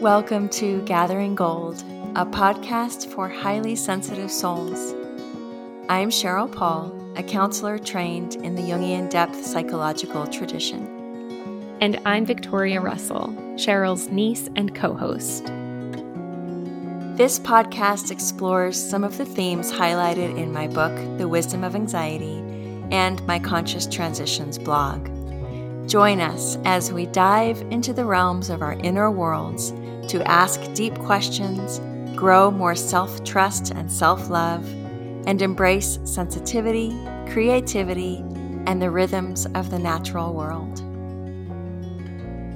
Welcome to Gathering Gold, a podcast for highly sensitive souls. I'm Cheryl Paul, a counselor trained in the Jungian depth psychological tradition. And I'm Victoria Russell, Cheryl's niece and co host. This podcast explores some of the themes highlighted in my book, The Wisdom of Anxiety, and my Conscious Transitions blog. Join us as we dive into the realms of our inner worlds to ask deep questions, grow more self trust and self love, and embrace sensitivity, creativity, and the rhythms of the natural world.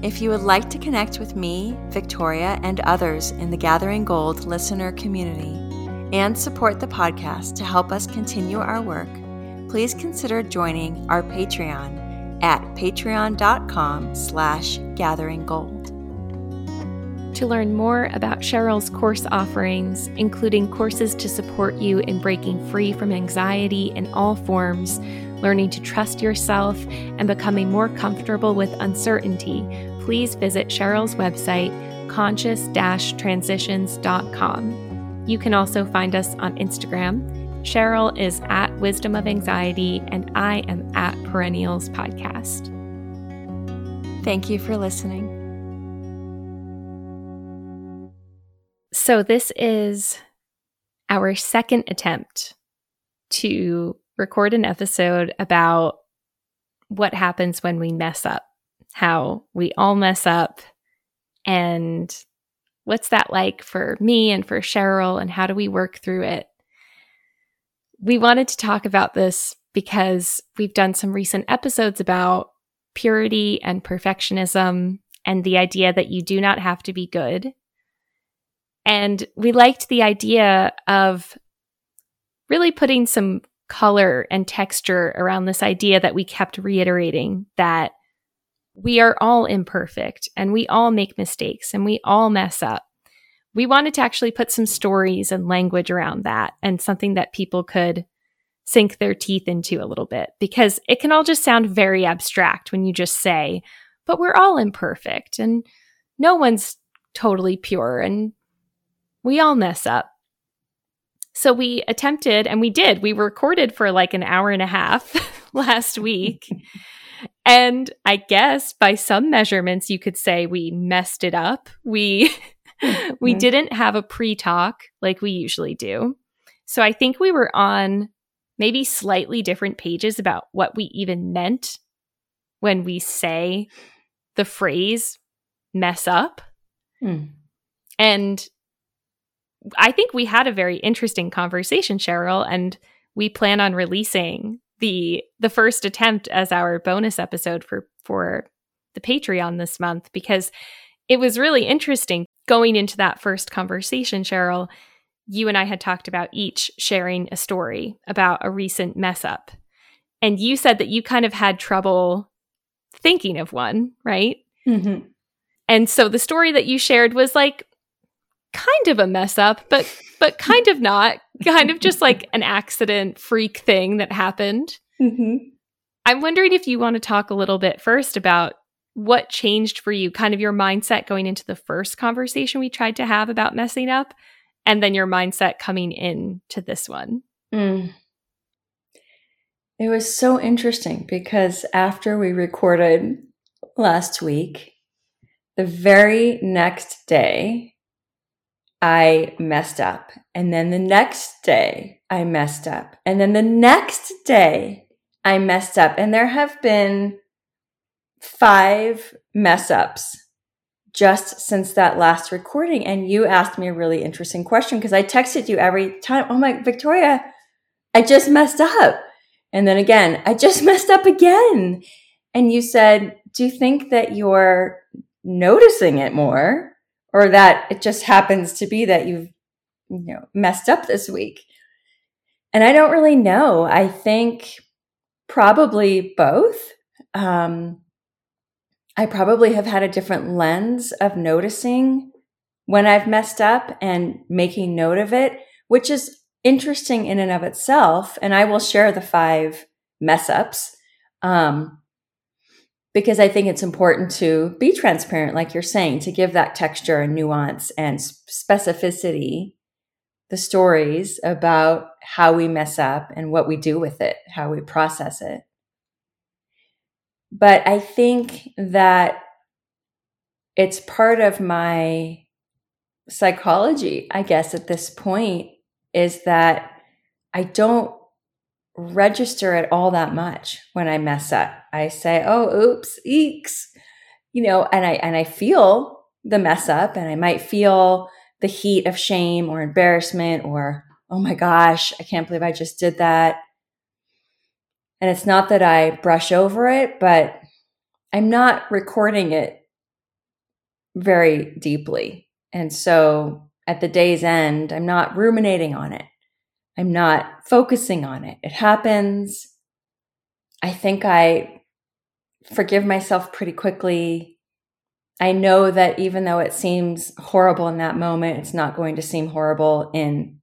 If you would like to connect with me, Victoria, and others in the Gathering Gold listener community, and support the podcast to help us continue our work, please consider joining our Patreon at patreon.com slash gatheringgold. To learn more about Cheryl's course offerings, including courses to support you in breaking free from anxiety in all forms, learning to trust yourself, and becoming more comfortable with uncertainty, please visit Cheryl's website, conscious transitions.com. You can also find us on Instagram. Cheryl is at Wisdom of Anxiety, and I am at Perennials Podcast. Thank you for listening. So, this is our second attempt to record an episode about what happens when we mess up, how we all mess up, and what's that like for me and for Cheryl, and how do we work through it. We wanted to talk about this because we've done some recent episodes about purity and perfectionism and the idea that you do not have to be good and we liked the idea of really putting some color and texture around this idea that we kept reiterating that we are all imperfect and we all make mistakes and we all mess up. We wanted to actually put some stories and language around that and something that people could sink their teeth into a little bit because it can all just sound very abstract when you just say, but we're all imperfect and no one's totally pure and we all mess up. So we attempted and we did. We recorded for like an hour and a half last week. and I guess by some measurements you could say we messed it up. We we mm-hmm. didn't have a pre-talk like we usually do. So I think we were on maybe slightly different pages about what we even meant when we say the phrase mess up. Mm. And I think we had a very interesting conversation, Cheryl, and we plan on releasing the the first attempt as our bonus episode for for the Patreon this month because it was really interesting going into that first conversation, Cheryl. You and I had talked about each sharing a story about a recent mess up. And you said that you kind of had trouble thinking of one, right? Mm-hmm. And so the story that you shared was like kind of a mess up, but but kind of not. Kind of just like an accident freak thing that happened. Mm-hmm. I'm wondering if you want to talk a little bit first about what changed for you, kind of your mindset going into the first conversation we tried to have about messing up, and then your mindset coming in to this one. Mm. It was so interesting because after we recorded last week, the very next day, I messed up. And then the next day, I messed up. And then the next day, I messed up. And there have been five mess ups just since that last recording. And you asked me a really interesting question because I texted you every time. Oh my, Victoria, I just messed up. And then again, I just messed up again. And you said, Do you think that you're noticing it more? or that it just happens to be that you've you know messed up this week and i don't really know i think probably both um, i probably have had a different lens of noticing when i've messed up and making note of it which is interesting in and of itself and i will share the five mess ups um, because I think it's important to be transparent, like you're saying, to give that texture and nuance and specificity, the stories about how we mess up and what we do with it, how we process it. But I think that it's part of my psychology, I guess, at this point, is that I don't register it all that much when I mess up. I say, "Oh, oops, eeks," you know, and I and I feel the mess up, and I might feel the heat of shame or embarrassment, or "Oh my gosh, I can't believe I just did that." And it's not that I brush over it, but I'm not recording it very deeply. And so at the day's end, I'm not ruminating on it. I'm not focusing on it. It happens. I think I forgive myself pretty quickly. I know that even though it seems horrible in that moment, it's not going to seem horrible in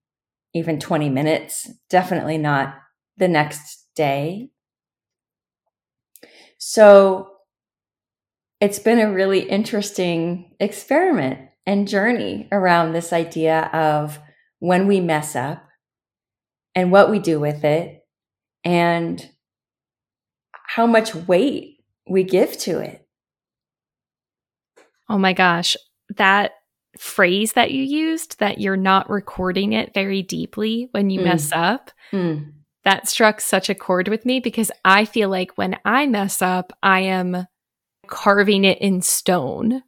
even 20 minutes, definitely not the next day. So it's been a really interesting experiment and journey around this idea of when we mess up and what we do with it and how much weight we give to it. Oh my gosh, that phrase that you used that you're not recording it very deeply when you mm. mess up. Mm. That struck such a chord with me because I feel like when I mess up, I am carving it in stone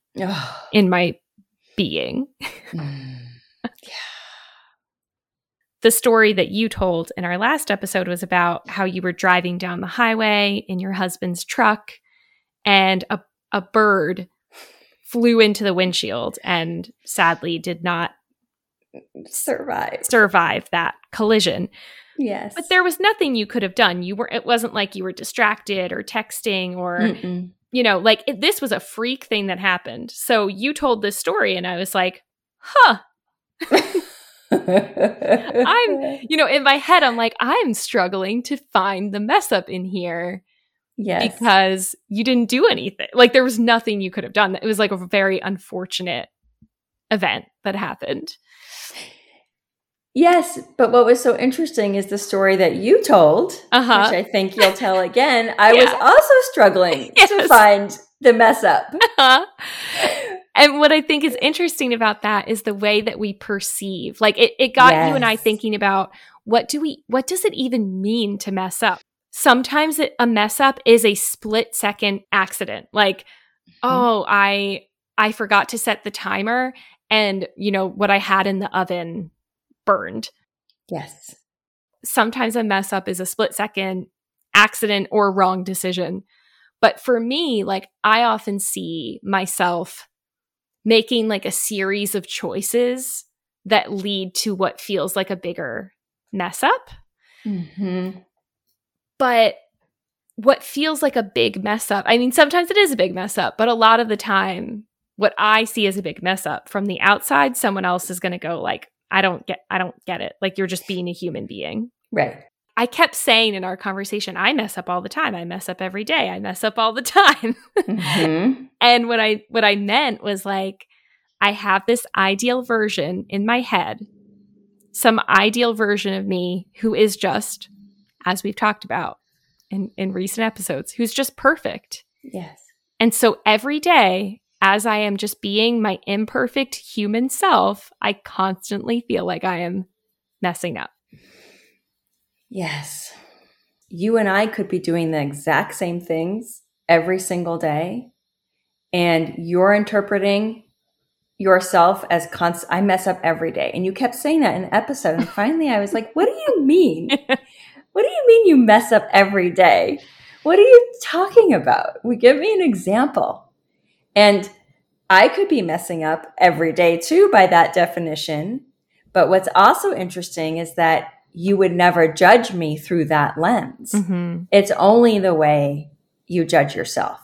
in my being. Mm. Yeah the story that you told in our last episode was about how you were driving down the highway in your husband's truck and a, a bird flew into the windshield and sadly did not survive survive that collision. Yes. But there was nothing you could have done. You were it wasn't like you were distracted or texting or Mm-mm. you know, like it, this was a freak thing that happened. So you told this story and I was like, "Huh." I'm, you know, in my head, I'm like, I'm struggling to find the mess up in here. Yes. Because you didn't do anything. Like there was nothing you could have done. It was like a very unfortunate event that happened. Yes, but what was so interesting is the story that you told, uh-huh. which I think you'll tell again. I yeah. was also struggling yes. to find the mess up. Uh-huh. And what I think is interesting about that is the way that we perceive. Like it, it got yes. you and I thinking about what do we what does it even mean to mess up? Sometimes it, a mess up is a split second accident. Like, mm-hmm. oh, I I forgot to set the timer and you know what I had in the oven burned. Yes. Sometimes a mess up is a split second accident or wrong decision. But for me, like I often see myself making like a series of choices that lead to what feels like a bigger mess up. Mm-hmm. But what feels like a big mess up, I mean, sometimes it is a big mess up, but a lot of the time, what I see as a big mess up from the outside, someone else is going to go like, I don't get, I don't get it. Like you're just being a human being. Right. I kept saying in our conversation, I mess up all the time. I mess up every day. I mess up all the time. Mm-hmm. and what I what I meant was like I have this ideal version in my head, some ideal version of me who is just, as we've talked about in, in recent episodes, who's just perfect. Yes. And so every day, as I am just being my imperfect human self, I constantly feel like I am messing up. Yes. You and I could be doing the exact same things every single day. And you're interpreting yourself as const- I mess up every day. And you kept saying that in an episode. And finally I was like, what do you mean? what do you mean you mess up every day? What are you talking about? We give me an example. And I could be messing up every day too by that definition. But what's also interesting is that you would never judge me through that lens. Mm-hmm. It's only the way you judge yourself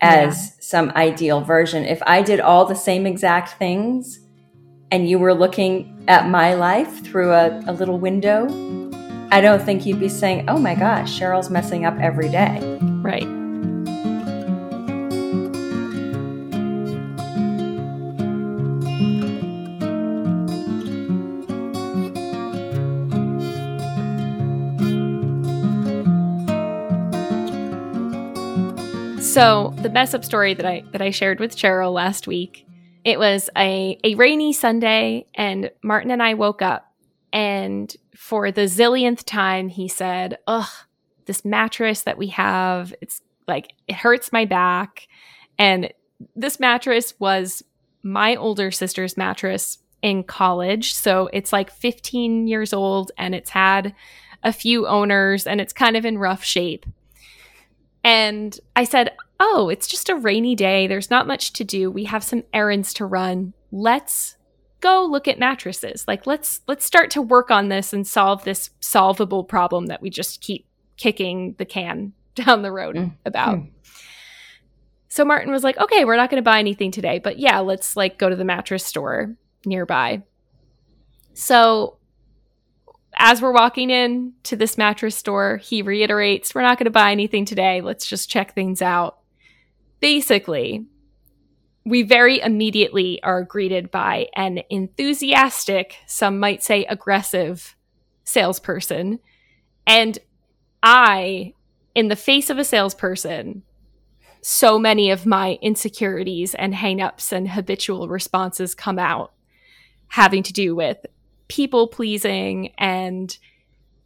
as yeah. some ideal version. If I did all the same exact things and you were looking at my life through a, a little window, I don't think you'd be saying, oh my gosh, Cheryl's messing up every day. Right. So the mess up story that I that I shared with Cheryl last week, it was a, a rainy Sunday, and Martin and I woke up and for the zillionth time he said, Ugh, this mattress that we have, it's like it hurts my back. And this mattress was my older sister's mattress in college. So it's like 15 years old and it's had a few owners and it's kind of in rough shape. And I said, Oh, it's just a rainy day. There's not much to do. We have some errands to run. Let's go look at mattresses. Like let's let's start to work on this and solve this solvable problem that we just keep kicking the can down the road mm. about. Mm. So Martin was like, "Okay, we're not going to buy anything today, but yeah, let's like go to the mattress store nearby." So as we're walking in to this mattress store, he reiterates, We're not going to buy anything today. Let's just check things out. Basically, we very immediately are greeted by an enthusiastic, some might say aggressive salesperson. And I, in the face of a salesperson, so many of my insecurities and hangups and habitual responses come out having to do with people pleasing and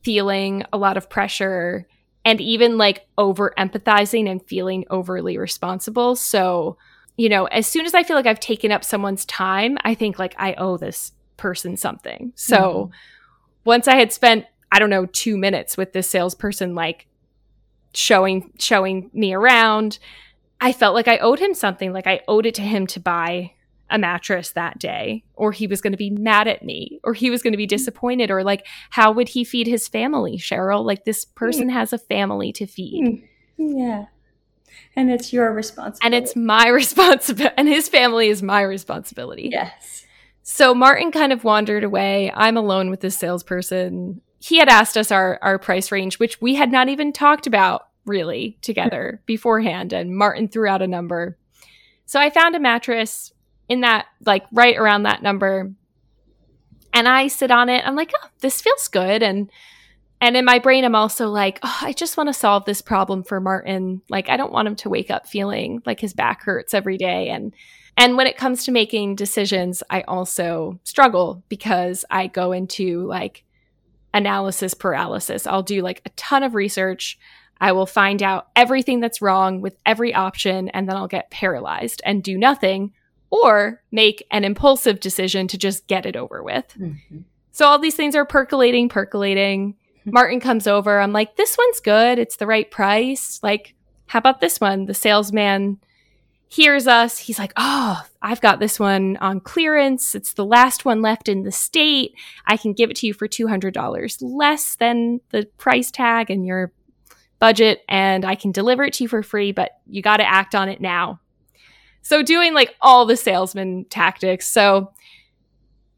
feeling a lot of pressure and even like over empathizing and feeling overly responsible. So, you know, as soon as I feel like I've taken up someone's time, I think like I owe this person something. So, mm-hmm. once I had spent I don't know 2 minutes with this salesperson like showing showing me around, I felt like I owed him something, like I owed it to him to buy a mattress that day or he was going to be mad at me or he was going to be mm-hmm. disappointed or like how would he feed his family cheryl? Like this person has a family to feed. Mm. yeah. And it's your responsibility. And it's my responsibility and his family is my responsibility. Yes. So martin kind of wandered away. I'm alone with this salesperson. He had asked us our our price range which we had not even talked about really together beforehand and martin threw out a number. So i found a mattress in that, like right around that number. And I sit on it. I'm like, oh, this feels good. And and in my brain, I'm also like, oh, I just want to solve this problem for Martin. Like, I don't want him to wake up feeling like his back hurts every day. And and when it comes to making decisions, I also struggle because I go into like analysis paralysis. I'll do like a ton of research. I will find out everything that's wrong with every option, and then I'll get paralyzed and do nothing or make an impulsive decision to just get it over with. Mm-hmm. So all these things are percolating, percolating. Martin comes over. I'm like, this one's good. It's the right price. Like, how about this one? The salesman hears us. He's like, oh, I've got this one on clearance. It's the last one left in the state. I can give it to you for $200 less than the price tag and your budget, and I can deliver it to you for free, but you got to act on it now. So doing like all the salesman tactics. So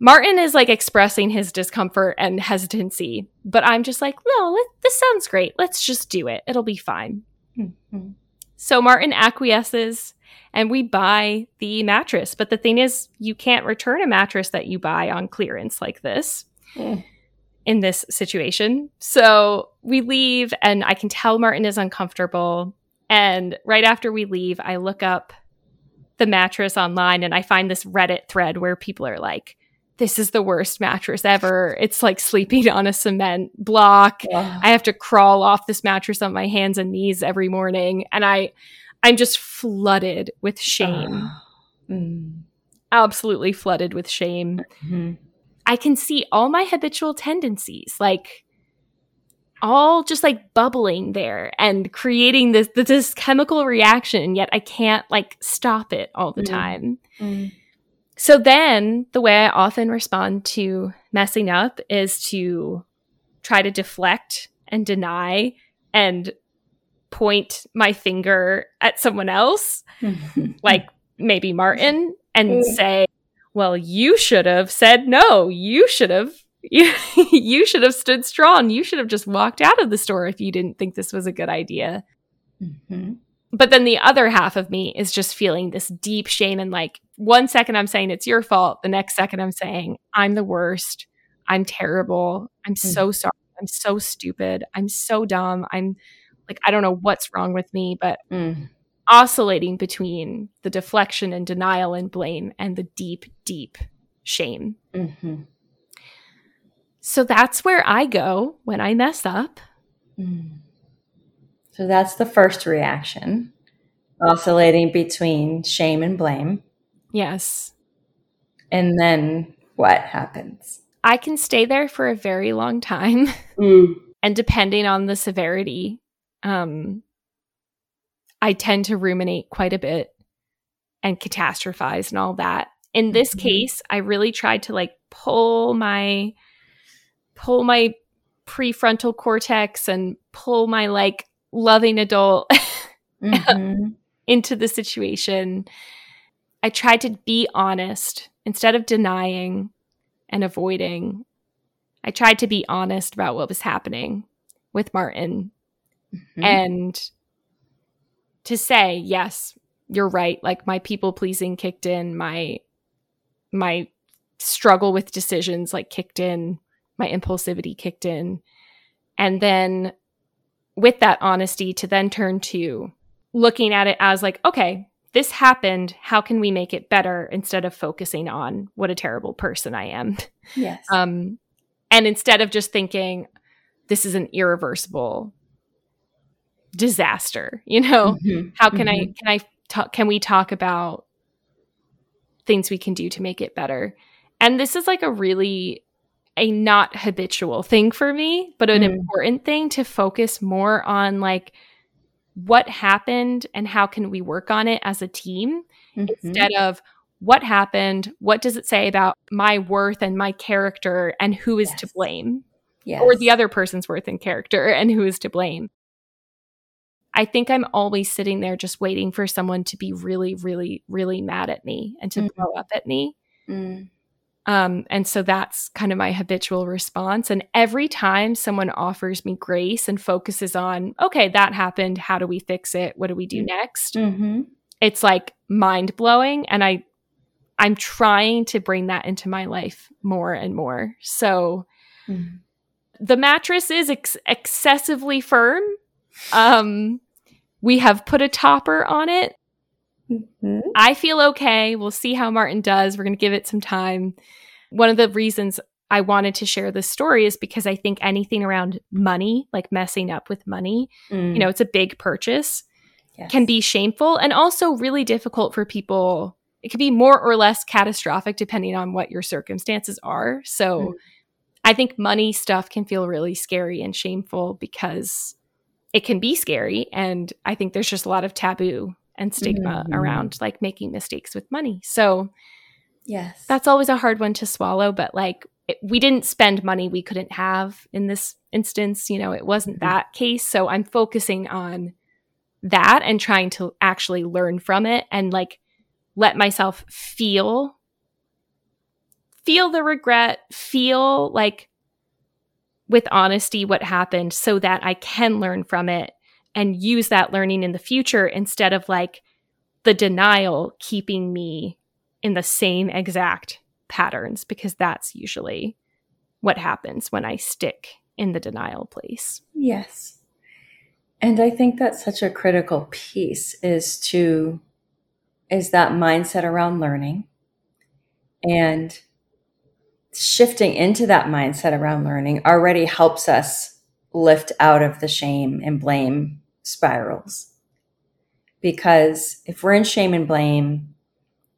Martin is like expressing his discomfort and hesitancy, but I'm just like, no, this sounds great. Let's just do it. It'll be fine. Mm-hmm. So Martin acquiesces and we buy the mattress. But the thing is, you can't return a mattress that you buy on clearance like this. Mm. In this situation. So we leave, and I can tell Martin is uncomfortable. And right after we leave, I look up the mattress online and I find this Reddit thread where people are like, this is the worst mattress ever. It's like sleeping on a cement block. Yeah. I have to crawl off this mattress on my hands and knees every morning. And I, I'm just flooded with shame. Uh, mm. Absolutely flooded with shame. Mm-hmm. I can see all my habitual tendencies, like all just like bubbling there and creating this this chemical reaction yet i can't like stop it all the mm. time mm. so then the way i often respond to messing up is to try to deflect and deny and point my finger at someone else like maybe martin and mm. say well you should have said no you should have you, you should have stood strong. You should have just walked out of the store if you didn't think this was a good idea. Mm-hmm. But then the other half of me is just feeling this deep shame. And like one second I'm saying it's your fault. The next second I'm saying I'm the worst. I'm terrible. I'm mm-hmm. so sorry. I'm so stupid. I'm so dumb. I'm like, I don't know what's wrong with me, but mm. oscillating between the deflection and denial and blame and the deep, deep shame. Mm-hmm. So that's where I go when I mess up. Mm. So that's the first reaction, oscillating between shame and blame. Yes. And then what happens? I can stay there for a very long time. Mm. and depending on the severity, um, I tend to ruminate quite a bit and catastrophize and all that. In this mm-hmm. case, I really tried to like pull my pull my prefrontal cortex and pull my like loving adult mm-hmm. into the situation. I tried to be honest instead of denying and avoiding. I tried to be honest about what was happening with Martin mm-hmm. and to say, yes, you're right. Like my people pleasing kicked in, my my struggle with decisions like kicked in, my impulsivity kicked in. And then with that honesty to then turn to looking at it as like, okay, this happened. How can we make it better instead of focusing on what a terrible person I am? Yes. Um, and instead of just thinking, this is an irreversible disaster, you know, mm-hmm. how can mm-hmm. I, can I talk, can we talk about things we can do to make it better? And this is like a really a not habitual thing for me, but an mm. important thing to focus more on like what happened and how can we work on it as a team mm-hmm. instead of what happened, what does it say about my worth and my character and who is yes. to blame? Yes. Or the other person's worth and character and who is to blame. I think I'm always sitting there just waiting for someone to be really, really, really mad at me and to mm. blow up at me. Mm. Um, and so that's kind of my habitual response. And every time someone offers me grace and focuses on, okay, that happened. How do we fix it? What do we do mm. next? Mm-hmm. It's like mind blowing. And I, I'm trying to bring that into my life more and more. So mm. the mattress is ex- excessively firm. Um, we have put a topper on it Mm-hmm. I feel okay. We'll see how Martin does. We're going to give it some time. One of the reasons I wanted to share this story is because I think anything around money, like messing up with money, mm. you know, it's a big purchase, yes. can be shameful and also really difficult for people. It can be more or less catastrophic depending on what your circumstances are. So mm. I think money stuff can feel really scary and shameful because it can be scary. And I think there's just a lot of taboo and stigma mm-hmm. around like making mistakes with money. So, yes, that's always a hard one to swallow. But like, it, we didn't spend money we couldn't have in this instance. You know, it wasn't mm-hmm. that case. So, I'm focusing on that and trying to actually learn from it and like let myself feel feel the regret, feel like with honesty what happened so that I can learn from it and use that learning in the future instead of like the denial keeping me in the same exact patterns because that's usually what happens when I stick in the denial place. Yes. And I think that's such a critical piece is to is that mindset around learning and shifting into that mindset around learning already helps us lift out of the shame and blame spirals. Because if we're in shame and blame,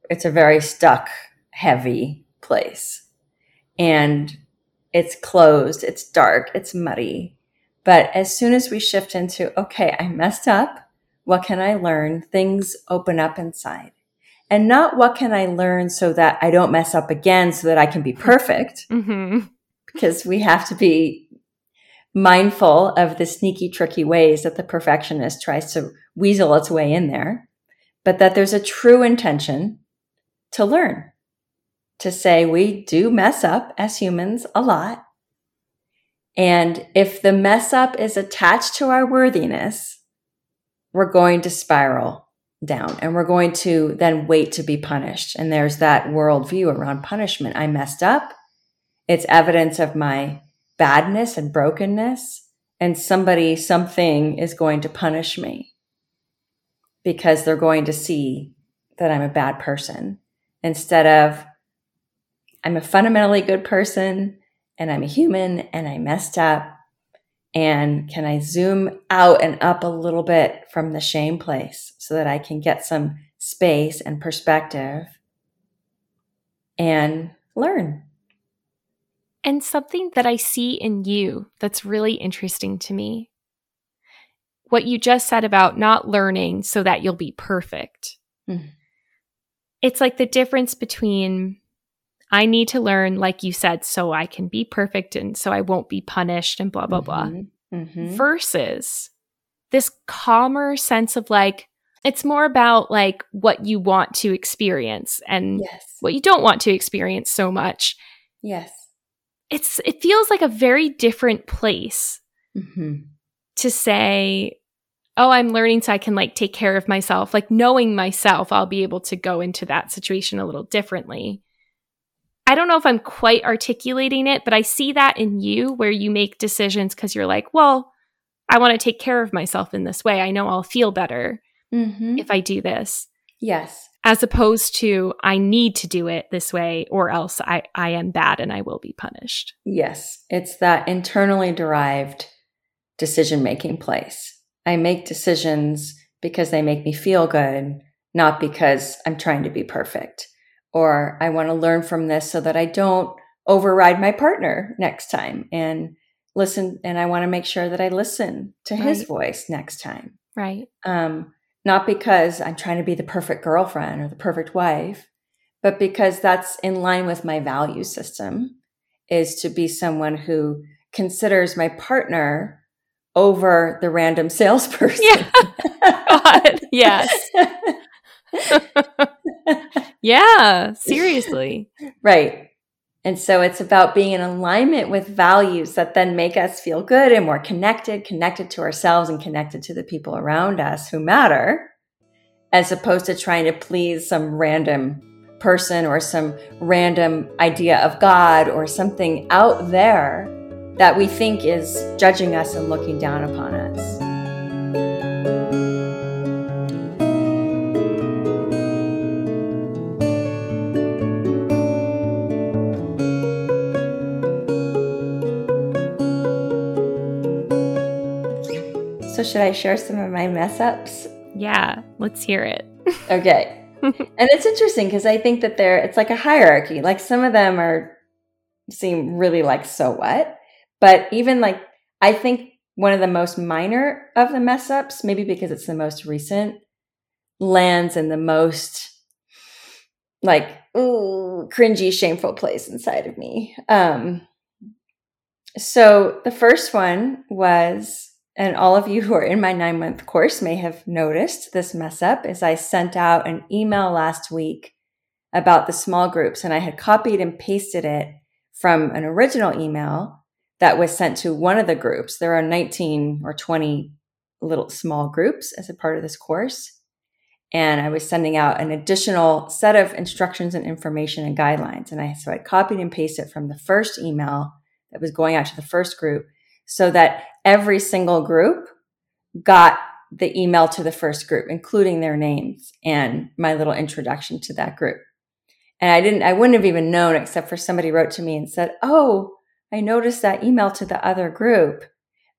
it's a very stuck, heavy place. And it's closed, it's dark, it's muddy. But as soon as we shift into, okay, I messed up, what can I learn? Things open up inside. And not what can I learn so that I don't mess up again so that I can be perfect. Mm-hmm. Because we have to be mindful of the sneaky, tricky ways that the perfectionist tries to weasel its way in there, but that there's a true intention to learn, to say we do mess up as humans a lot. And if the mess up is attached to our worthiness, we're going to spiral down and we're going to then wait to be punished. And there's that worldview around punishment. I messed up. It's evidence of my badness and brokenness and somebody, something is going to punish me. because they're going to see that I'm a bad person instead of I'm a fundamentally good person and I'm a human and I messed up. And can I zoom out and up a little bit from the shame place so that I can get some space and perspective and learn? And something that I see in you that's really interesting to me what you just said about not learning so that you'll be perfect. Mm. It's like the difference between I need to learn, like you said, so I can be perfect and so I won't be punished and blah, blah, mm-hmm. blah, mm-hmm. versus this calmer sense of like, it's more about like what you want to experience and yes. what you don't want to experience so much. Yes. It's, it feels like a very different place mm-hmm. to say, oh, I'm learning so I can like take care of myself. Like knowing myself, I'll be able to go into that situation a little differently. I don't know if I'm quite articulating it, but I see that in you where you make decisions because you're like, well, I want to take care of myself in this way. I know I'll feel better mm-hmm. if I do this. Yes. As opposed to, I need to do it this way or else I, I am bad and I will be punished. Yes. It's that internally derived decision making place. I make decisions because they make me feel good, not because I'm trying to be perfect. Or I want to learn from this so that I don't override my partner next time and listen. And I want to make sure that I listen to right. his voice next time. Right. Um, not because I'm trying to be the perfect girlfriend or the perfect wife, but because that's in line with my value system is to be someone who considers my partner over the random salesperson. Yeah. God, yes. yeah, seriously. Right. And so it's about being in alignment with values that then make us feel good and more connected, connected to ourselves and connected to the people around us who matter, as opposed to trying to please some random person or some random idea of God or something out there that we think is judging us and looking down upon us. So, should I share some of my mess ups? Yeah, let's hear it. okay. and it's interesting because I think that there it's like a hierarchy. Like some of them are seem really like so what, but even like, I think one of the most minor of the mess ups, maybe because it's the most recent, lands in the most like, ooh, cringy, shameful place inside of me. Um, so the first one was, and all of you who are in my nine month course may have noticed this mess up, is I sent out an email last week about the small groups and I had copied and pasted it from an original email that was sent to one of the groups. There are 19 or 20 little small groups as a part of this course. And I was sending out an additional set of instructions and information and guidelines. And I, so I copied and pasted from the first email that was going out to the first group so that every single group got the email to the first group, including their names and my little introduction to that group. And I didn't, I wouldn't have even known except for somebody wrote to me and said, Oh, I noticed that email to the other group.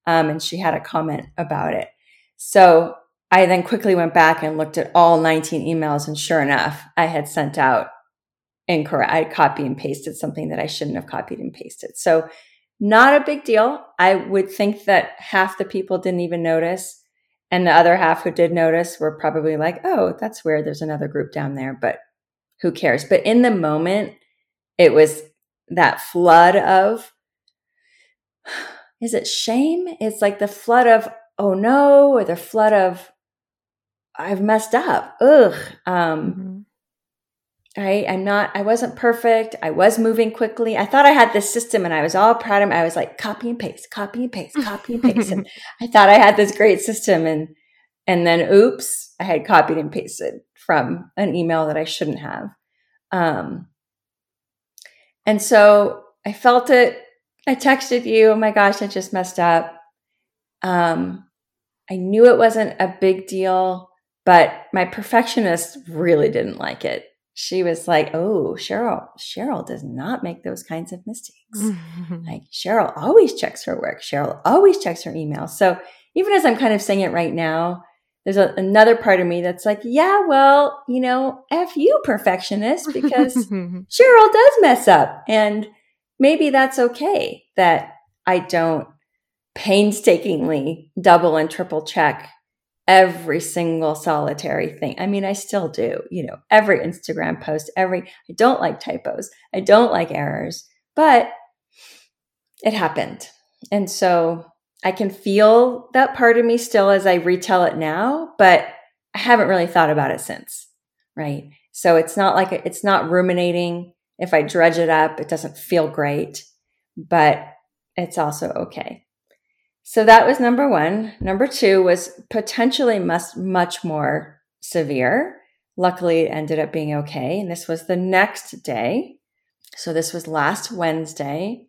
Um, and she had a comment about it. So I then quickly went back and looked at all 19 emails. And sure enough, I had sent out incorrect. I copy and pasted something that I shouldn't have copied and pasted. So not a big deal. I would think that half the people didn't even notice. And the other half who did notice were probably like, oh, that's weird. There's another group down there, but who cares? But in the moment, it was that flood of is it shame? It's like the flood of, oh no, or the flood of, I've messed up. Ugh. Um, mm-hmm. I, I'm not, I wasn't perfect. I was moving quickly. I thought I had this system and I was all proud of me. I was like, copy and paste, copy and paste, copy and paste. and I thought I had this great system. And, and then oops, I had copied and pasted from an email that I shouldn't have. Um, and so I felt it I texted you, oh my gosh, I just messed up. Um, I knew it wasn't a big deal. But my perfectionist really didn't like it. She was like, "Oh, Cheryl, Cheryl does not make those kinds of mistakes. like Cheryl always checks her work. Cheryl always checks her email." So even as I'm kind of saying it right now, there's a, another part of me that's like, yeah, well, you know, F you perfectionist because Cheryl does mess up. And maybe that's okay that I don't painstakingly double and triple check every single solitary thing. I mean, I still do, you know, every Instagram post, every, I don't like typos, I don't like errors, but it happened. And so I can feel that part of me still as I retell it now, but I haven't really thought about it since. Right. So it's not like it's not ruminating. If I dredge it up, it doesn't feel great, but it's also okay. So that was number one. Number two was potentially much, much more severe. Luckily, it ended up being okay. And this was the next day. So this was last Wednesday.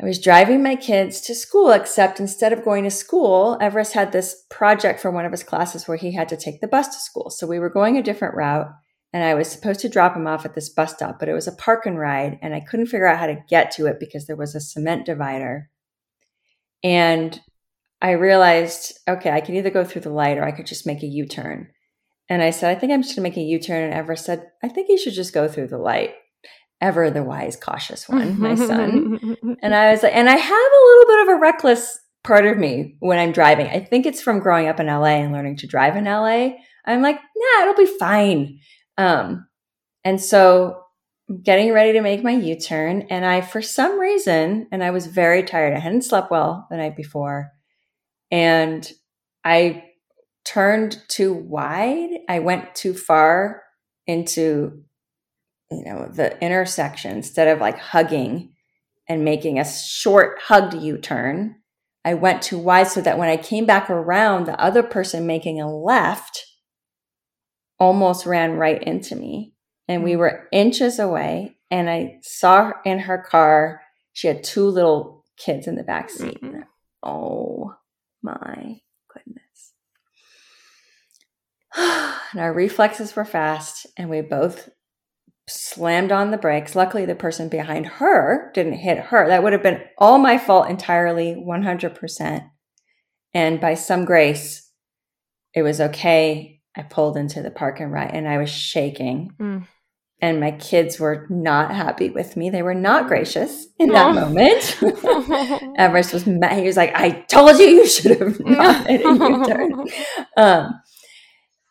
I was driving my kids to school, except instead of going to school, Everest had this project for one of his classes where he had to take the bus to school. So we were going a different route and I was supposed to drop him off at this bus stop, but it was a park and ride and I couldn't figure out how to get to it because there was a cement divider. And I realized, okay, I could either go through the light or I could just make a U turn. And I said, I think I'm just going to make a U turn. And Ever said, I think you should just go through the light. Ever the wise, cautious one, my son. and I was like, and I have a little bit of a reckless part of me when I'm driving. I think it's from growing up in LA and learning to drive in LA. I'm like, nah, it'll be fine. Um, and so getting ready to make my U turn. And I, for some reason, and I was very tired, I hadn't slept well the night before. And I turned too wide. I went too far into, you know, the intersection instead of like hugging and making a short hugged U turn. I went too wide so that when I came back around, the other person making a left almost ran right into me and we mm. were inches away and i saw in her car. She had two little kids in the back seat. Mm-hmm. oh my goodness. And our reflexes were fast and we both slammed on the brakes. Luckily the person behind her didn't hit her. That would have been all my fault entirely 100% and by some grace it was okay. I pulled into the parking lot, and i was shaking. Mm and my kids were not happy with me. They were not gracious in that oh. moment. Everest was mad. He was like, "I told you you should have not made a U-turn." Um,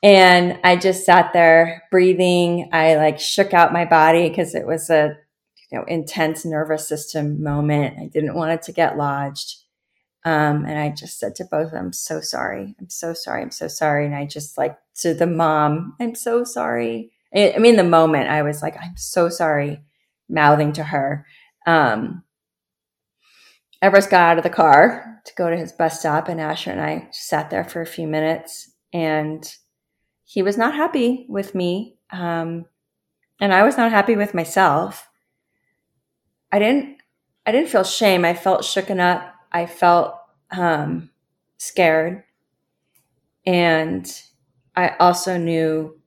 and I just sat there breathing. I like shook out my body because it was a you know intense nervous system moment. I didn't want it to get lodged. Um, and I just said to both of them, I'm so sorry. I'm so sorry. I'm so sorry. And I just like to the mom, I'm so sorry. I mean, the moment I was like, I'm so sorry, mouthing to her. Um, Everest got out of the car to go to his bus stop, and Asher and I sat there for a few minutes, and he was not happy with me. Um, and I was not happy with myself. I didn't, I didn't feel shame. I felt shooken up. I felt um, scared, and I also knew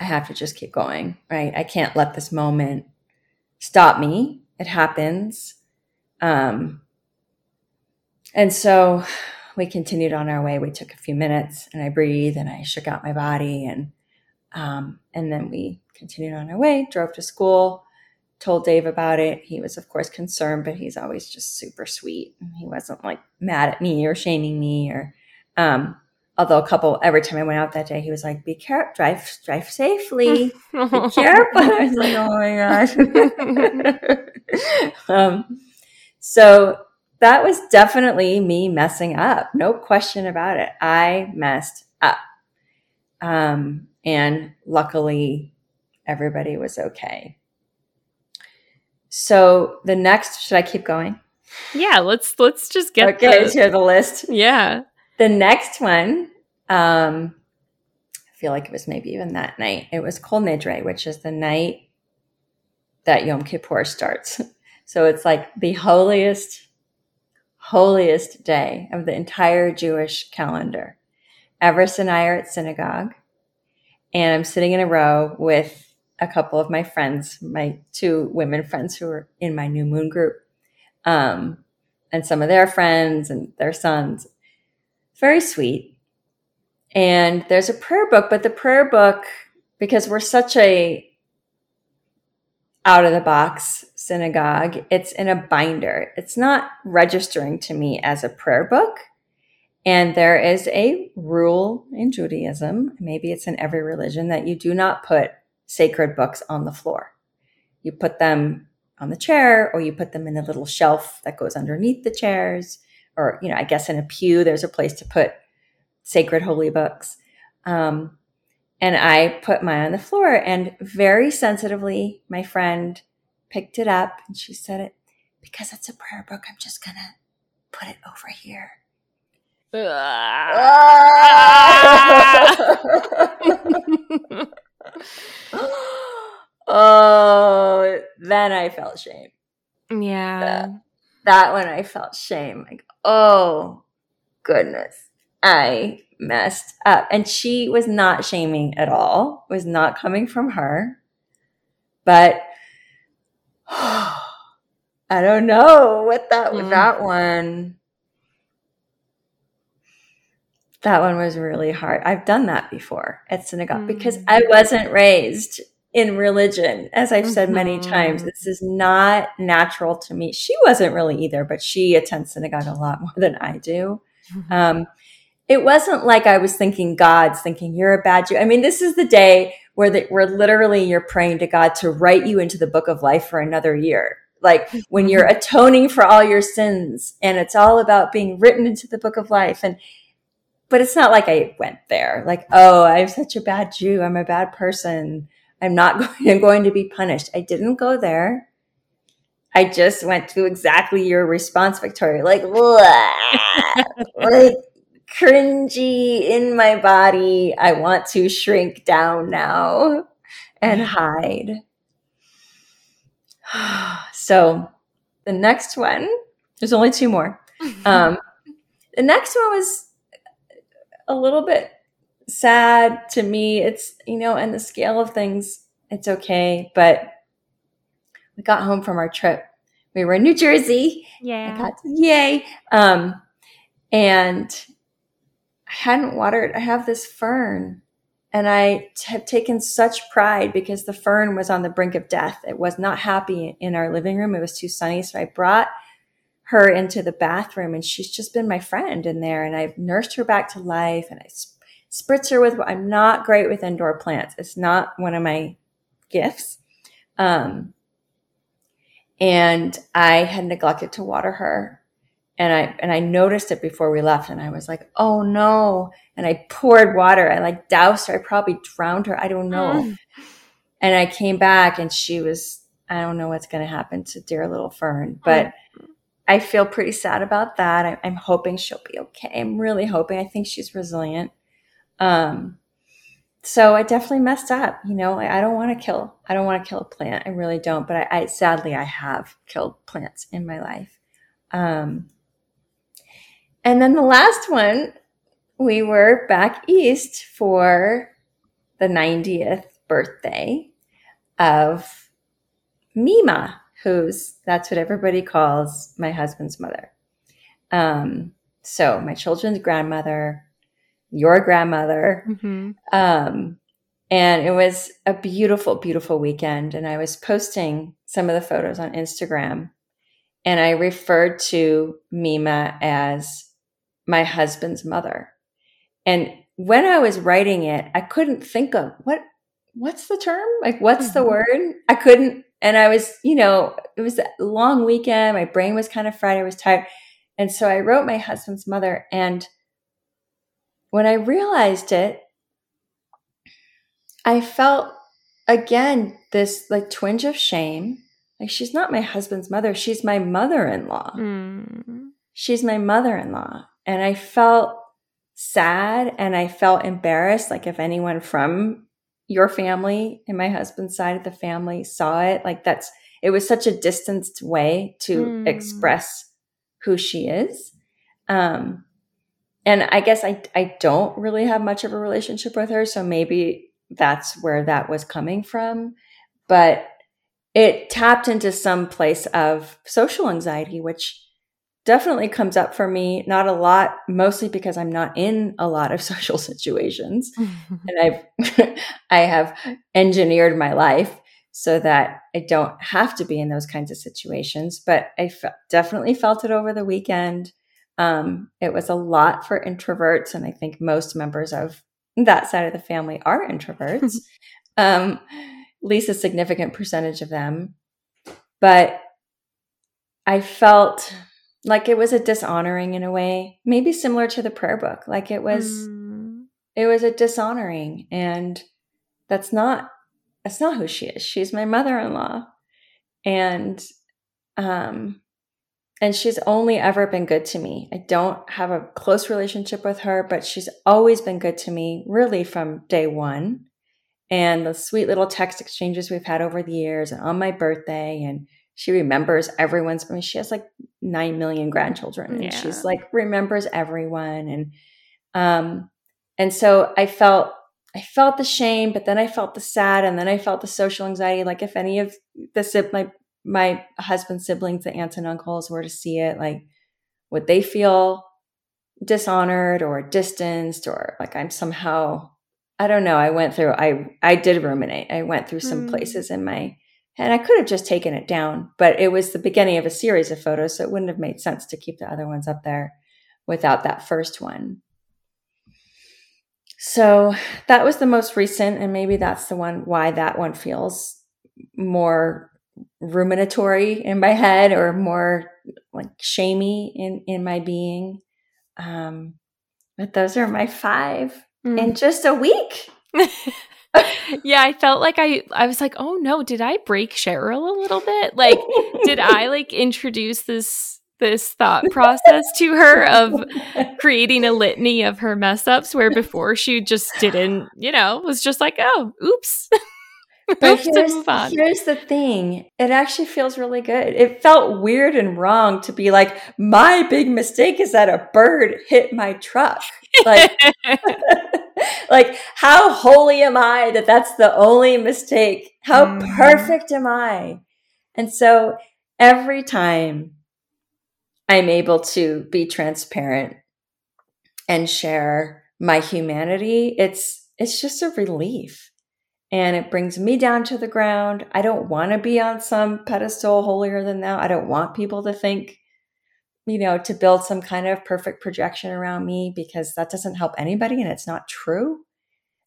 I have to just keep going, right? I can't let this moment stop me. It happens. Um, and so we continued on our way. We took a few minutes and I breathed and I shook out my body and um, and then we continued on our way, drove to school, told Dave about it. He was of course concerned, but he's always just super sweet. He wasn't like mad at me or shaming me or um, although a couple every time I went out that day, he was like, "Be careful, drive, drive safely, be careful." I was like, "Oh my gosh!" um, so that was definitely me messing up, no question about it. I messed up, um, and luckily, everybody was okay. So the next, should I keep going? Yeah, let's let's just get okay. The, here's the list. Yeah. The next one, um, I feel like it was maybe even that night. It was Kol Nidre, which is the night that Yom Kippur starts. So it's like the holiest, holiest day of the entire Jewish calendar. Everest and I are at synagogue, and I'm sitting in a row with a couple of my friends, my two women friends who are in my new moon group, um, and some of their friends and their sons. Very sweet. And there's a prayer book, but the prayer book, because we're such a out of the box synagogue, it's in a binder. It's not registering to me as a prayer book. And there is a rule in Judaism, maybe it's in every religion, that you do not put sacred books on the floor. You put them on the chair or you put them in a little shelf that goes underneath the chairs or you know i guess in a pew there's a place to put sacred holy books um, and i put mine on the floor and very sensitively my friend picked it up and she said it because it's a prayer book i'm just gonna put it over here oh, then I felt shame. Yeah. That, one I felt shame. Like, oh, goodness. I messed up. And she was not shaming at all, it was not coming from her. But I don't know what that mm. that one that one was really hard. I've done that before at synagogue mm. because I wasn't raised in religion. As I've said mm-hmm. many times, this is not natural to me. She wasn't really either, but she attends synagogue a lot more than I do. Mm-hmm. Um, it wasn't like I was thinking God's thinking you're a bad Jew. I mean, this is the day where the, where literally you're praying to God to write you into the book of life for another year. Like when you're mm-hmm. atoning for all your sins and it's all about being written into the book of life and but it's not like I went there like, oh, I'm such a bad Jew. I'm a bad person. I'm not going, I'm going to be punished. I didn't go there. I just went to exactly your response, Victoria. Like, like cringy in my body. I want to shrink down now and hide. so the next one, there's only two more. Um, the next one was a little bit sad to me. It's, you know, and the scale of things, it's okay. But we got home from our trip. We were in New Jersey. Yeah. I got to, yay. Um, and I hadn't watered. I have this fern and I have taken such pride because the fern was on the brink of death. It was not happy in our living room. It was too sunny. So I brought her into the bathroom and she's just been my friend in there and I've nursed her back to life and I spritzer with I'm not great with indoor plants. It's not one of my gifts. Um, and I had neglected to water her. And I and I noticed it before we left, and I was like, "Oh no!" And I poured water. I like doused her. I probably drowned her. I don't know. Mm. And I came back, and she was. I don't know what's going to happen to dear little Fern, but mm. I feel pretty sad about that. I, I'm hoping she'll be okay. I'm really hoping. I think she's resilient. Um, so I definitely messed up. You know, I, I don't want to kill. I don't want to kill a plant. I really don't. But I, I sadly I have killed plants in my life. Um, and then the last one, we were back east for the 90th birthday of Mima, who's that's what everybody calls my husband's mother. Um, so my children's grandmother, your grandmother. Mm-hmm. Um, and it was a beautiful, beautiful weekend. And I was posting some of the photos on Instagram. And I referred to Mima as my husband's mother. And when I was writing it, I couldn't think of what what's the term? Like what's the mm-hmm. word? I couldn't and I was, you know, it was a long weekend. My brain was kind of fried. I was tired. And so I wrote my husband's mother and when I realized it, I felt again this like twinge of shame. Like she's not my husband's mother, she's my mother-in-law. Mm. She's my mother-in-law. And I felt sad and I felt embarrassed like if anyone from your family and my husband's side of the family saw it, like that's it was such a distanced way to mm. express who she is. Um and I guess I I don't really have much of a relationship with her, so maybe that's where that was coming from. But it tapped into some place of social anxiety, which definitely comes up for me. Not a lot, mostly because I'm not in a lot of social situations, and I've I have engineered my life so that I don't have to be in those kinds of situations. But I f- definitely felt it over the weekend. Um, it was a lot for introverts, and I think most members of that side of the family are introverts. um, at least a significant percentage of them. But I felt like it was a dishonoring in a way, maybe similar to the prayer book. Like it was, mm. it was a dishonoring, and that's not that's not who she is. She's my mother-in-law. And um and she's only ever been good to me. I don't have a close relationship with her, but she's always been good to me really from day 1. And the sweet little text exchanges we've had over the years and on my birthday and she remembers everyone's I mean she has like 9 million grandchildren and yeah. she's like remembers everyone and um and so I felt I felt the shame, but then I felt the sad, and then I felt the social anxiety. Like if any of the sip my my husband's siblings, the aunts and uncles, were to see it, like would they feel dishonored or distanced, or like I'm somehow I don't know. I went through. I I did ruminate. I went through some mm. places in my and I could have just taken it down, but it was the beginning of a series of photos, so it wouldn't have made sense to keep the other ones up there without that first one. So that was the most recent, and maybe that's the one why that one feels more ruminatory in my head or more like shamey in in my being. Um, but those are my five mm. in just a week. yeah, I felt like I I was like, "Oh no, did I break Cheryl a little bit? Like did I like introduce this this thought process to her of creating a litany of her mess ups where before she just didn't, you know, was just like, oh, oops. but here's, here's the thing it actually feels really good. It felt weird and wrong to be like, my big mistake is that a bird hit my truck. Like, like how holy am I that that's the only mistake? How mm. perfect am I? And so every time I'm able to be transparent and share my humanity, it's it's just a relief. And it brings me down to the ground. I don't want to be on some pedestal holier than thou. I don't want people to think, you know, to build some kind of perfect projection around me because that doesn't help anybody and it's not true.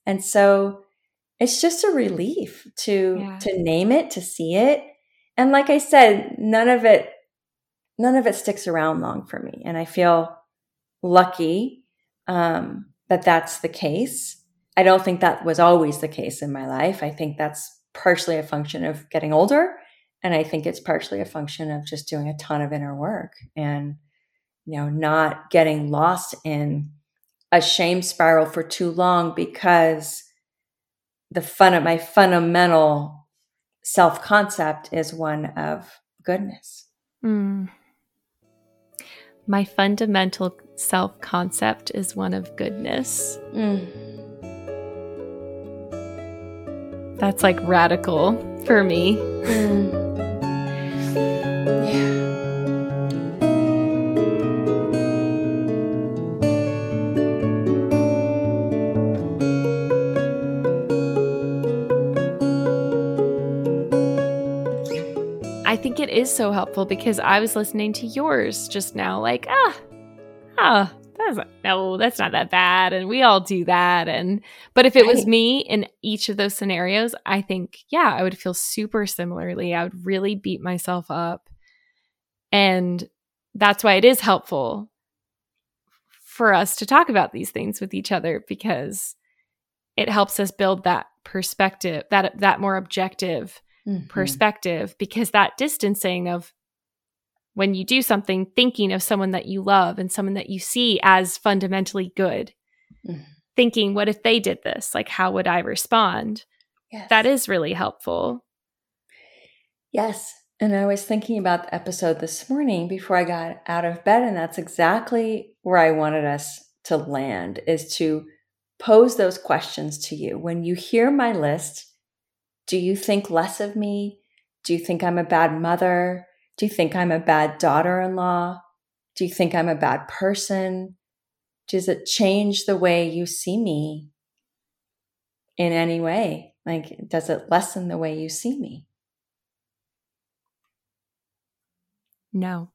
And so it's just a relief to yeah. to name it, to see it. And like I said, none of it none of it sticks around long for me. And I feel lucky um, that that's the case. I don't think that was always the case in my life. I think that's partially a function of getting older. And I think it's partially a function of just doing a ton of inner work and, you know, not getting lost in a shame spiral for too long because the fun of my fundamental self concept is one of goodness. Mm. My fundamental self concept is one of goodness. Mm. That's like radical for me. Mm. think it is so helpful because I was listening to yours just now, like, ah, ah, that's not, no, that's not that bad. And we all do that. And, but if it was me in each of those scenarios, I think, yeah, I would feel super similarly. I would really beat myself up. And that's why it is helpful for us to talk about these things with each other because it helps us build that perspective, that, that more objective mm-hmm. perspective because that distancing of when you do something thinking of someone that you love and someone that you see as fundamentally good mm-hmm. thinking what if they did this like how would i respond yes. that is really helpful yes and i was thinking about the episode this morning before i got out of bed and that's exactly where i wanted us to land is to pose those questions to you. When you hear my list, do you think less of me? Do you think I'm a bad mother? Do you think I'm a bad daughter in law? Do you think I'm a bad person? Does it change the way you see me in any way? Like, does it lessen the way you see me? No.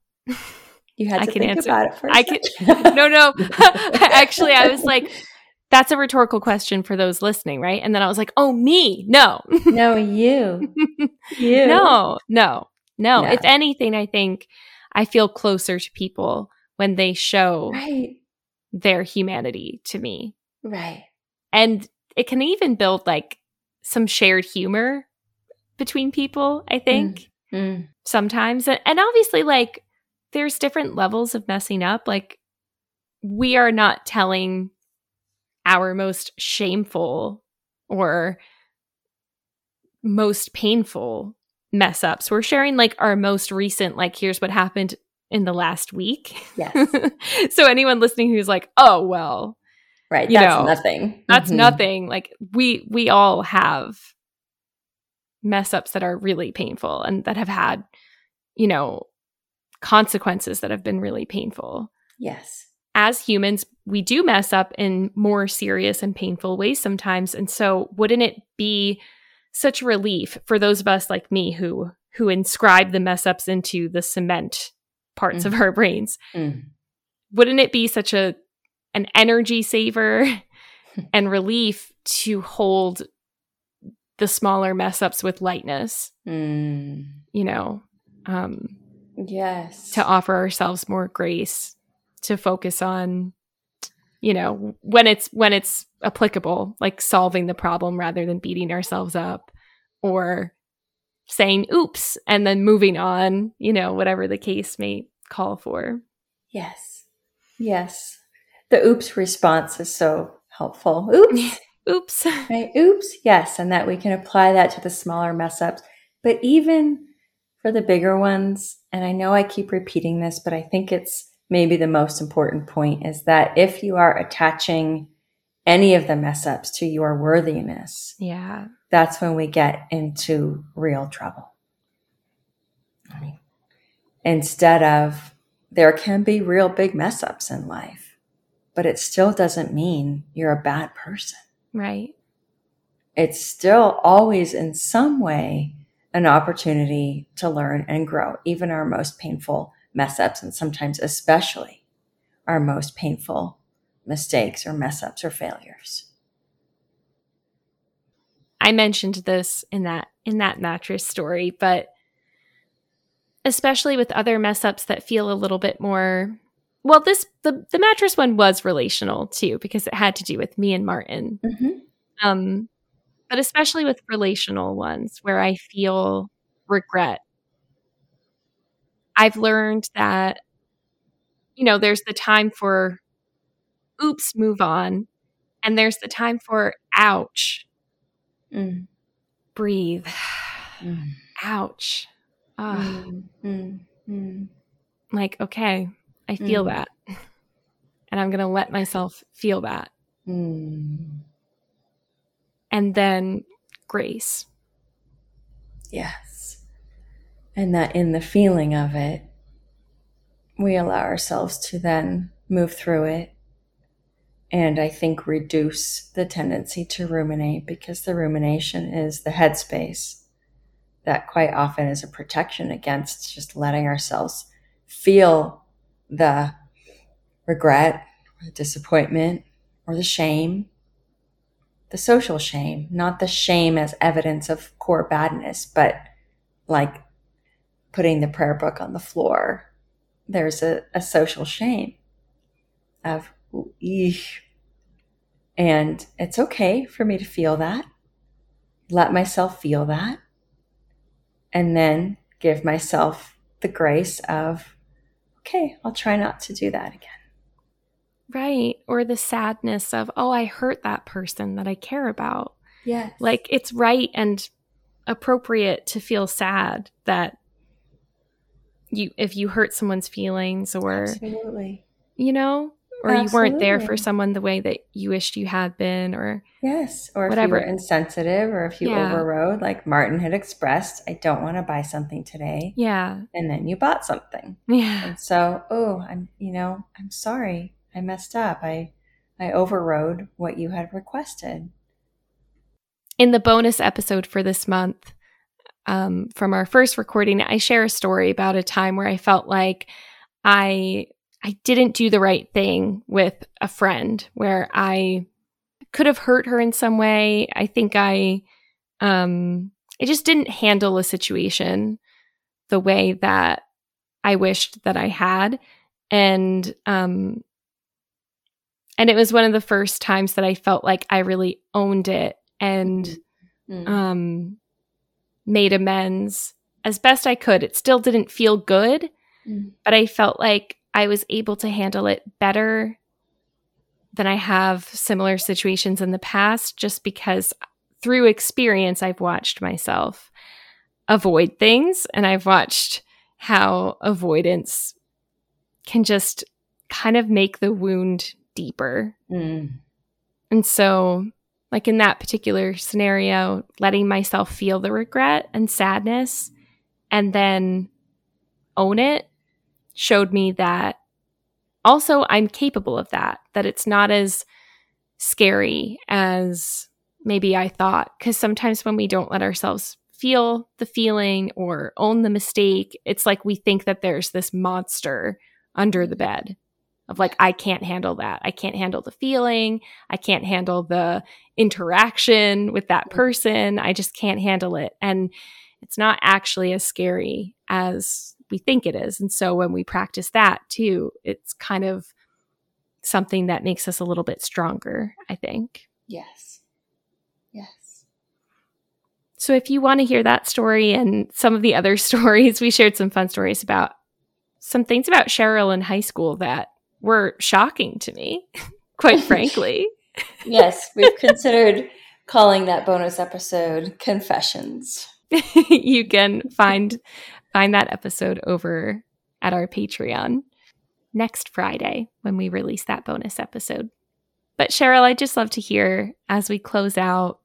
You had to I can think answer. about it first. I can. no, no. Actually, I was like, that's a rhetorical question for those listening, right? And then I was like, oh, me? No. no, you. You. No, no, no, No. If anything, I think I feel closer to people when they show Right. their humanity to me. Right. And it can even build like some shared humor between people, I think. Mm. sometimes and obviously like there's different levels of messing up like we are not telling our most shameful or most painful mess ups we're sharing like our most recent like here's what happened in the last week Yes. so anyone listening who's like oh well Right. You That's know, nothing. that's Mhm. nothing like we we all have mess ups that are really painful and that have had you know consequences that have been really painful Yes. as humans we do mess up in more serious and painful ways sometimes and so wouldn't it be such relief for those of us like me who who inscribe the mess ups into the cement parts of our brains Mm. wouldn't it be such a an energy saver and relief to hold the smaller mess ups with lightness Mm. you know um Yes. to offer ourselves more grace to focus on you know when it's when it's applicable like solving the problem rather than beating ourselves up or saying oops and then moving on you know whatever the case may call for Yes. Yes. The oops response is so helpful. Oops. oops right? Oops. Yes. And that we can apply that to the smaller mess ups. But even for the bigger ones, and I know I keep repeating this, but I think it's maybe the most important point is that if you are attaching any of the mess ups to your worthiness, yeah that's when we get into real trouble. I mean, Instead of, there can be real big mess ups in life, but it still doesn't mean you're a bad person. right It's still always in some way an opportunity to learn and grow, even our most painful mess ups, and sometimes especially our most painful mistakes or mess ups or failures. I mentioned this in that in that mattress story, but especially with other mess ups that feel a little bit more well, this the the mattress one was relational too because it had to do with me and Martin. Mm-hmm. Um, but especially with relational ones where I feel regret. I've learned that you know, there's the time for oops, move on, and there's the time for ouch, Mm, breathe. mm, ouch. Mm, mm, mm. like, okay, I feel Mm. that. And I'm going to let myself feel that. Mm. And then grace. Yes. And that in the feeling of it, we allow ourselves to then move through it and I think reduce the tendency to ruminate because the rumination is the headspace that quite often is a protection against just letting ourselves feel the regret, or the disappointment, or the shame, the social shame, not the shame as evidence of core badness, but like putting the prayer book on the floor. There's a, a social shame of, eesh. and it's okay for me to feel that. Let myself feel that. And then give myself the grace of, okay, I'll try not to do that again. Right. Or the sadness of, oh, I hurt that person that I care about. Yes. Like, it's right and appropriate to feel sad that you, if you hurt someone's feelings or, absolutely. you know, or Absolutely. you weren't there for someone the way that you wished you had been or yes or whatever. if you were insensitive or if you yeah. overrode like martin had expressed i don't want to buy something today yeah and then you bought something yeah and so oh i'm you know i'm sorry i messed up i i overrode what you had requested in the bonus episode for this month um, from our first recording i share a story about a time where i felt like i I didn't do the right thing with a friend where I could have hurt her in some way. I think I um I just didn't handle a situation the way that I wished that I had and um and it was one of the first times that I felt like I really owned it and mm-hmm. um made amends as best I could. It still didn't feel good, mm-hmm. but I felt like I was able to handle it better than I have similar situations in the past, just because through experience, I've watched myself avoid things and I've watched how avoidance can just kind of make the wound deeper. Mm. And so, like in that particular scenario, letting myself feel the regret and sadness and then own it showed me that also I'm capable of that, that it's not as scary as maybe I thought. Because sometimes when we don't let ourselves feel the feeling or own the mistake, it's like we think that there's this monster under the bed of like, I can't handle that. I can't handle the feeling. I can't handle the interaction with that mm-hmm. person. I just can't handle it. And it's not actually as scary as we think it is. And so when we practice that too, it's kind of something that makes us a little bit stronger, I think. Yes. Yes. So if you want to hear that story and some of the other stories, we shared some fun stories about some things about Cheryl in high school that were shocking to me, quite frankly. yes, we've considered calling that bonus episode Confessions. you can find find that episode over at our Patreon next Friday when we release that bonus episode. But Cheryl, I'd just love to hear as we close out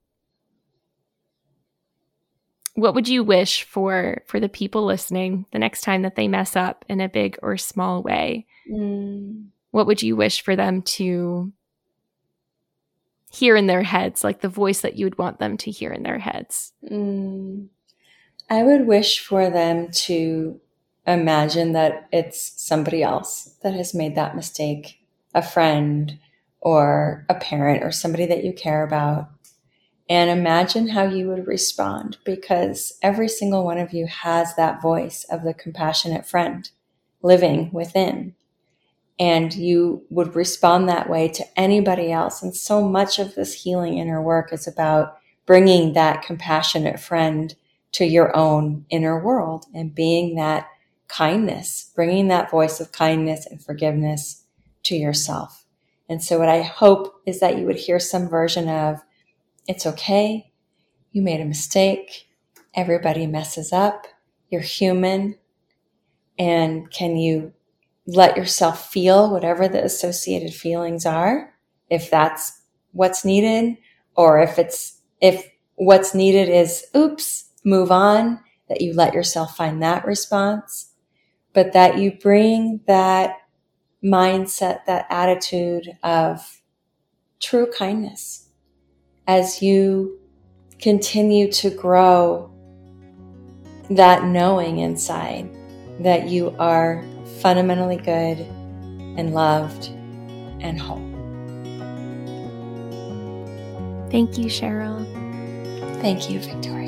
what would you wish for for the people listening the next time that they mess up in a big or small way? Mm. What would you wish for them to hear in their heads, like the voice that you would want them to hear in their heads? Mm. I would wish for them to imagine that it's somebody else that has made that mistake, a friend or a parent or somebody that you care about. And imagine how you would respond because every single one of you has that voice of the compassionate friend living within. And you would respond that way to anybody else. And so much of this healing inner work is about bringing that compassionate friend to your own inner world and being that kindness, bringing that voice of kindness and forgiveness to yourself. And so, what I hope is that you would hear some version of it's okay, you made a mistake, everybody messes up, you're human, and can you let yourself feel whatever the associated feelings are, if that's what's needed, or if it's, if what's needed is, oops, move on, that you let yourself find that response, but that you bring that mindset, that attitude of true kindness as you continue to grow that knowing inside that you are fundamentally good and loved and whole. Thank you, Cheryl. Thank you, Victoria.